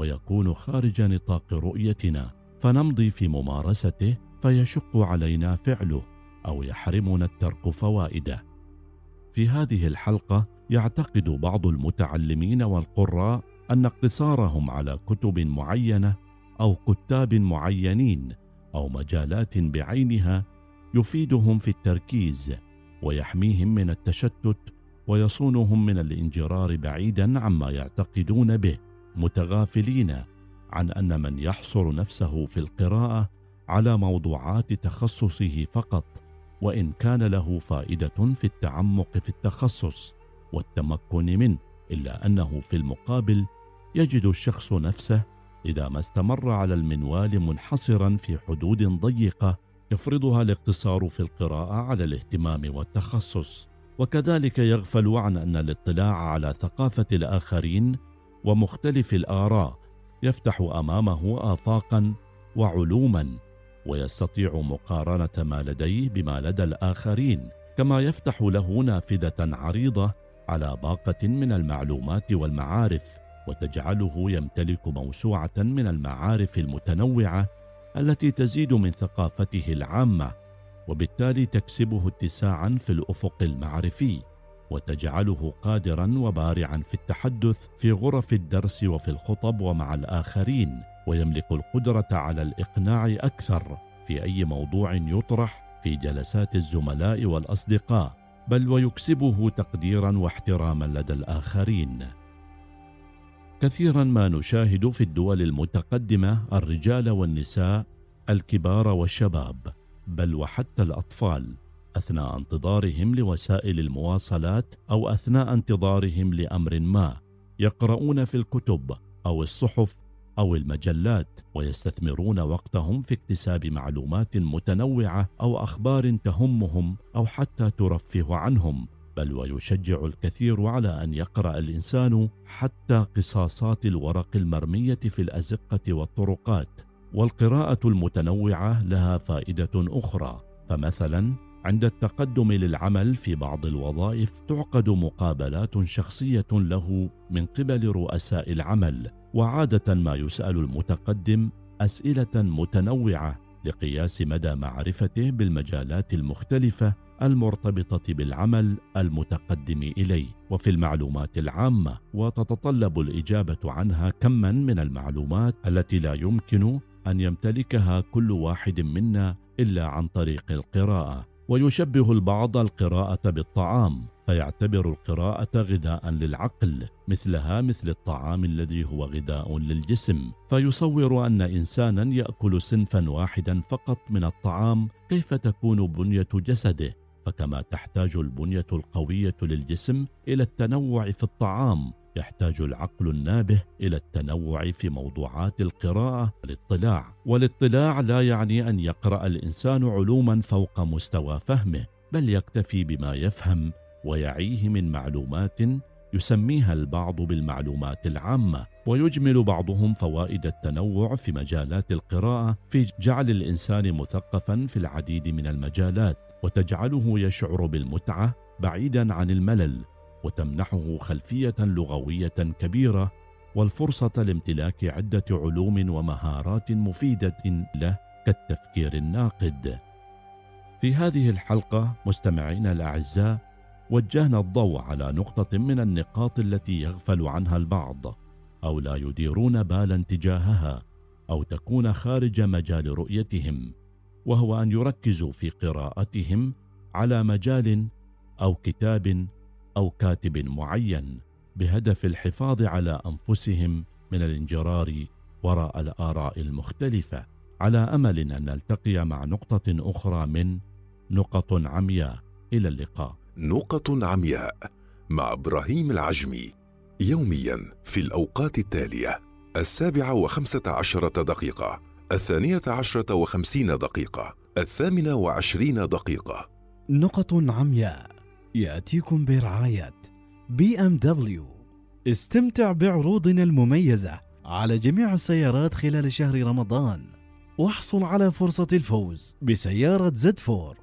ويكون خارج نطاق رؤيتنا فنمضي في ممارسته فيشق علينا فعله أو يحرمنا الترك فوائده. في هذه الحلقة يعتقد بعض المتعلمين والقراء أن اقتصارهم على كتب معينة أو كتاب معينين أو مجالات بعينها يفيدهم في التركيز ويحميهم من التشتت ويصونهم من الانجرار بعيدا عما يعتقدون به. متغافلين عن أن من يحصر نفسه في القراءة على موضوعات تخصصه فقط وإن كان له فائدة في التعمق في التخصص والتمكن منه إلا أنه في المقابل يجد الشخص نفسه إذا ما استمر على المنوال منحصرا في حدود ضيقة يفرضها الاقتصار في القراءة على الاهتمام والتخصص. وكذلك يغفل عن أن الاطلاع على ثقافة الآخرين ومختلف الآراء يفتح أمامه افاقا وعلوما ويستطيع مقارنة ما لديه بما لدى الآخرين كما يفتح له نافذة عريضة على باقة من المعلومات والمعارف وتجعله يمتلك موسوعة من المعارف المتنوعة التي تزيد من ثقافته العامة وبالتالي تكسبه اتساعا في الأفق المعرفي. وتجعله قادرا وبارعا في التحدث في غرف الدرس وفي الخطب ومع الآخرين ويملك القدرة على الإقناع أكثر في أي موضوع يطرح في جلسات الزملاء والأصدقاء بل ويكسبه تقديرا واحتراما لدى الآخرين. كثيرا ما نشاهد في الدول المتقدمة الرجال والنساء الكبار والشباب بل وحتى الأطفال. أثناء انتظارهم لوسائل المواصلات أو أثناء انتظارهم لأمر ما يقرؤون في الكتب أو الصحف أو المجلات ويستثمرون وقتهم في اكتساب معلومات متنوعة أو أخبار تهمهم أو حتى ترفه عنهم بل ويشجع الكثير على أن يقرأ الإنسان حتى قصاصات الورق المرمية في الأزقة والطرقات والقراءة المتنوعة لها فائدة أخرى. فمثلا عند التقدم للعمل في بعض الوظائف تعقد مقابلات شخصية له من قبل رؤساء العمل وعادة ما يسأل المتقدم أسئلة متنوعة لقياس مدى معرفته بالمجالات المختلفة المرتبطة بالعمل المتقدم إليه. وفي المعلومات العامة وتتطلب الإجابة عنها كما من المعلومات التي لا يمكن أن يمتلكها كل واحد منا إلا عن طريق القراءة. ويشبه البعض القراءة بالطعام فيعتبر القراءة غذاء للعقل مثلها مثل الطعام الذي هو غذاء للجسم. فيصور أن إنسانا يأكل صنفا واحدا فقط من الطعام كيف تكون بنية جسده؟ فكما تحتاج البنية القوية للجسم إلى التنوع في الطعام. يحتاج العقل النابه إلى التنوع في موضوعات القراءة والاطلاع. والاطلاع لا يعني أن يقرأ الإنسان علوما فوق مستوى فهمه بل يكتفي بما يفهم ويعيه من معلومات يسميها البعض بالمعلومات العامة. ويجمل بعضهم فوائد التنوع في مجالات القراءة في جعل الإنسان مثقفا في العديد من المجالات وتجعله يشعر بالمتعة بعيدا عن الملل وتمنحه خلفية لغوية كبيرة والفرصة لامتلاك عدة علوم ومهارات مفيدة له كالتفكير الناقد. في هذه الحلقة مستمعينا الأعزاء وجهنا الضوء على نقطة من النقاط التي يغفل عنها البعض أو لا يديرون بالا تجاهها أو تكون خارج مجال رؤيتهم وهو أن يركزوا في قراءتهم على مجال أو كتاب أو كاتب معين بهدف الحفاظ على أنفسهم من الانجرار وراء الآراء المختلفة على أمل أن نلتقي مع نقطة أخرى من نقط عمياء. إلى اللقاء. نقط عمياء مع إبراهيم العجمي يوميا في الأوقات التالية السابعة وخمسة عشرة دقيقة الثانية عشرة وخمسين دقيقة الثامنة وعشرين دقيقة. نقط عمياء. يأتيكم برعاية بي إم دبليو. استمتع بعروضنا المميزة على جميع السيارات خلال شهر رمضان واحصل على فرصة الفوز بسيارة Z4.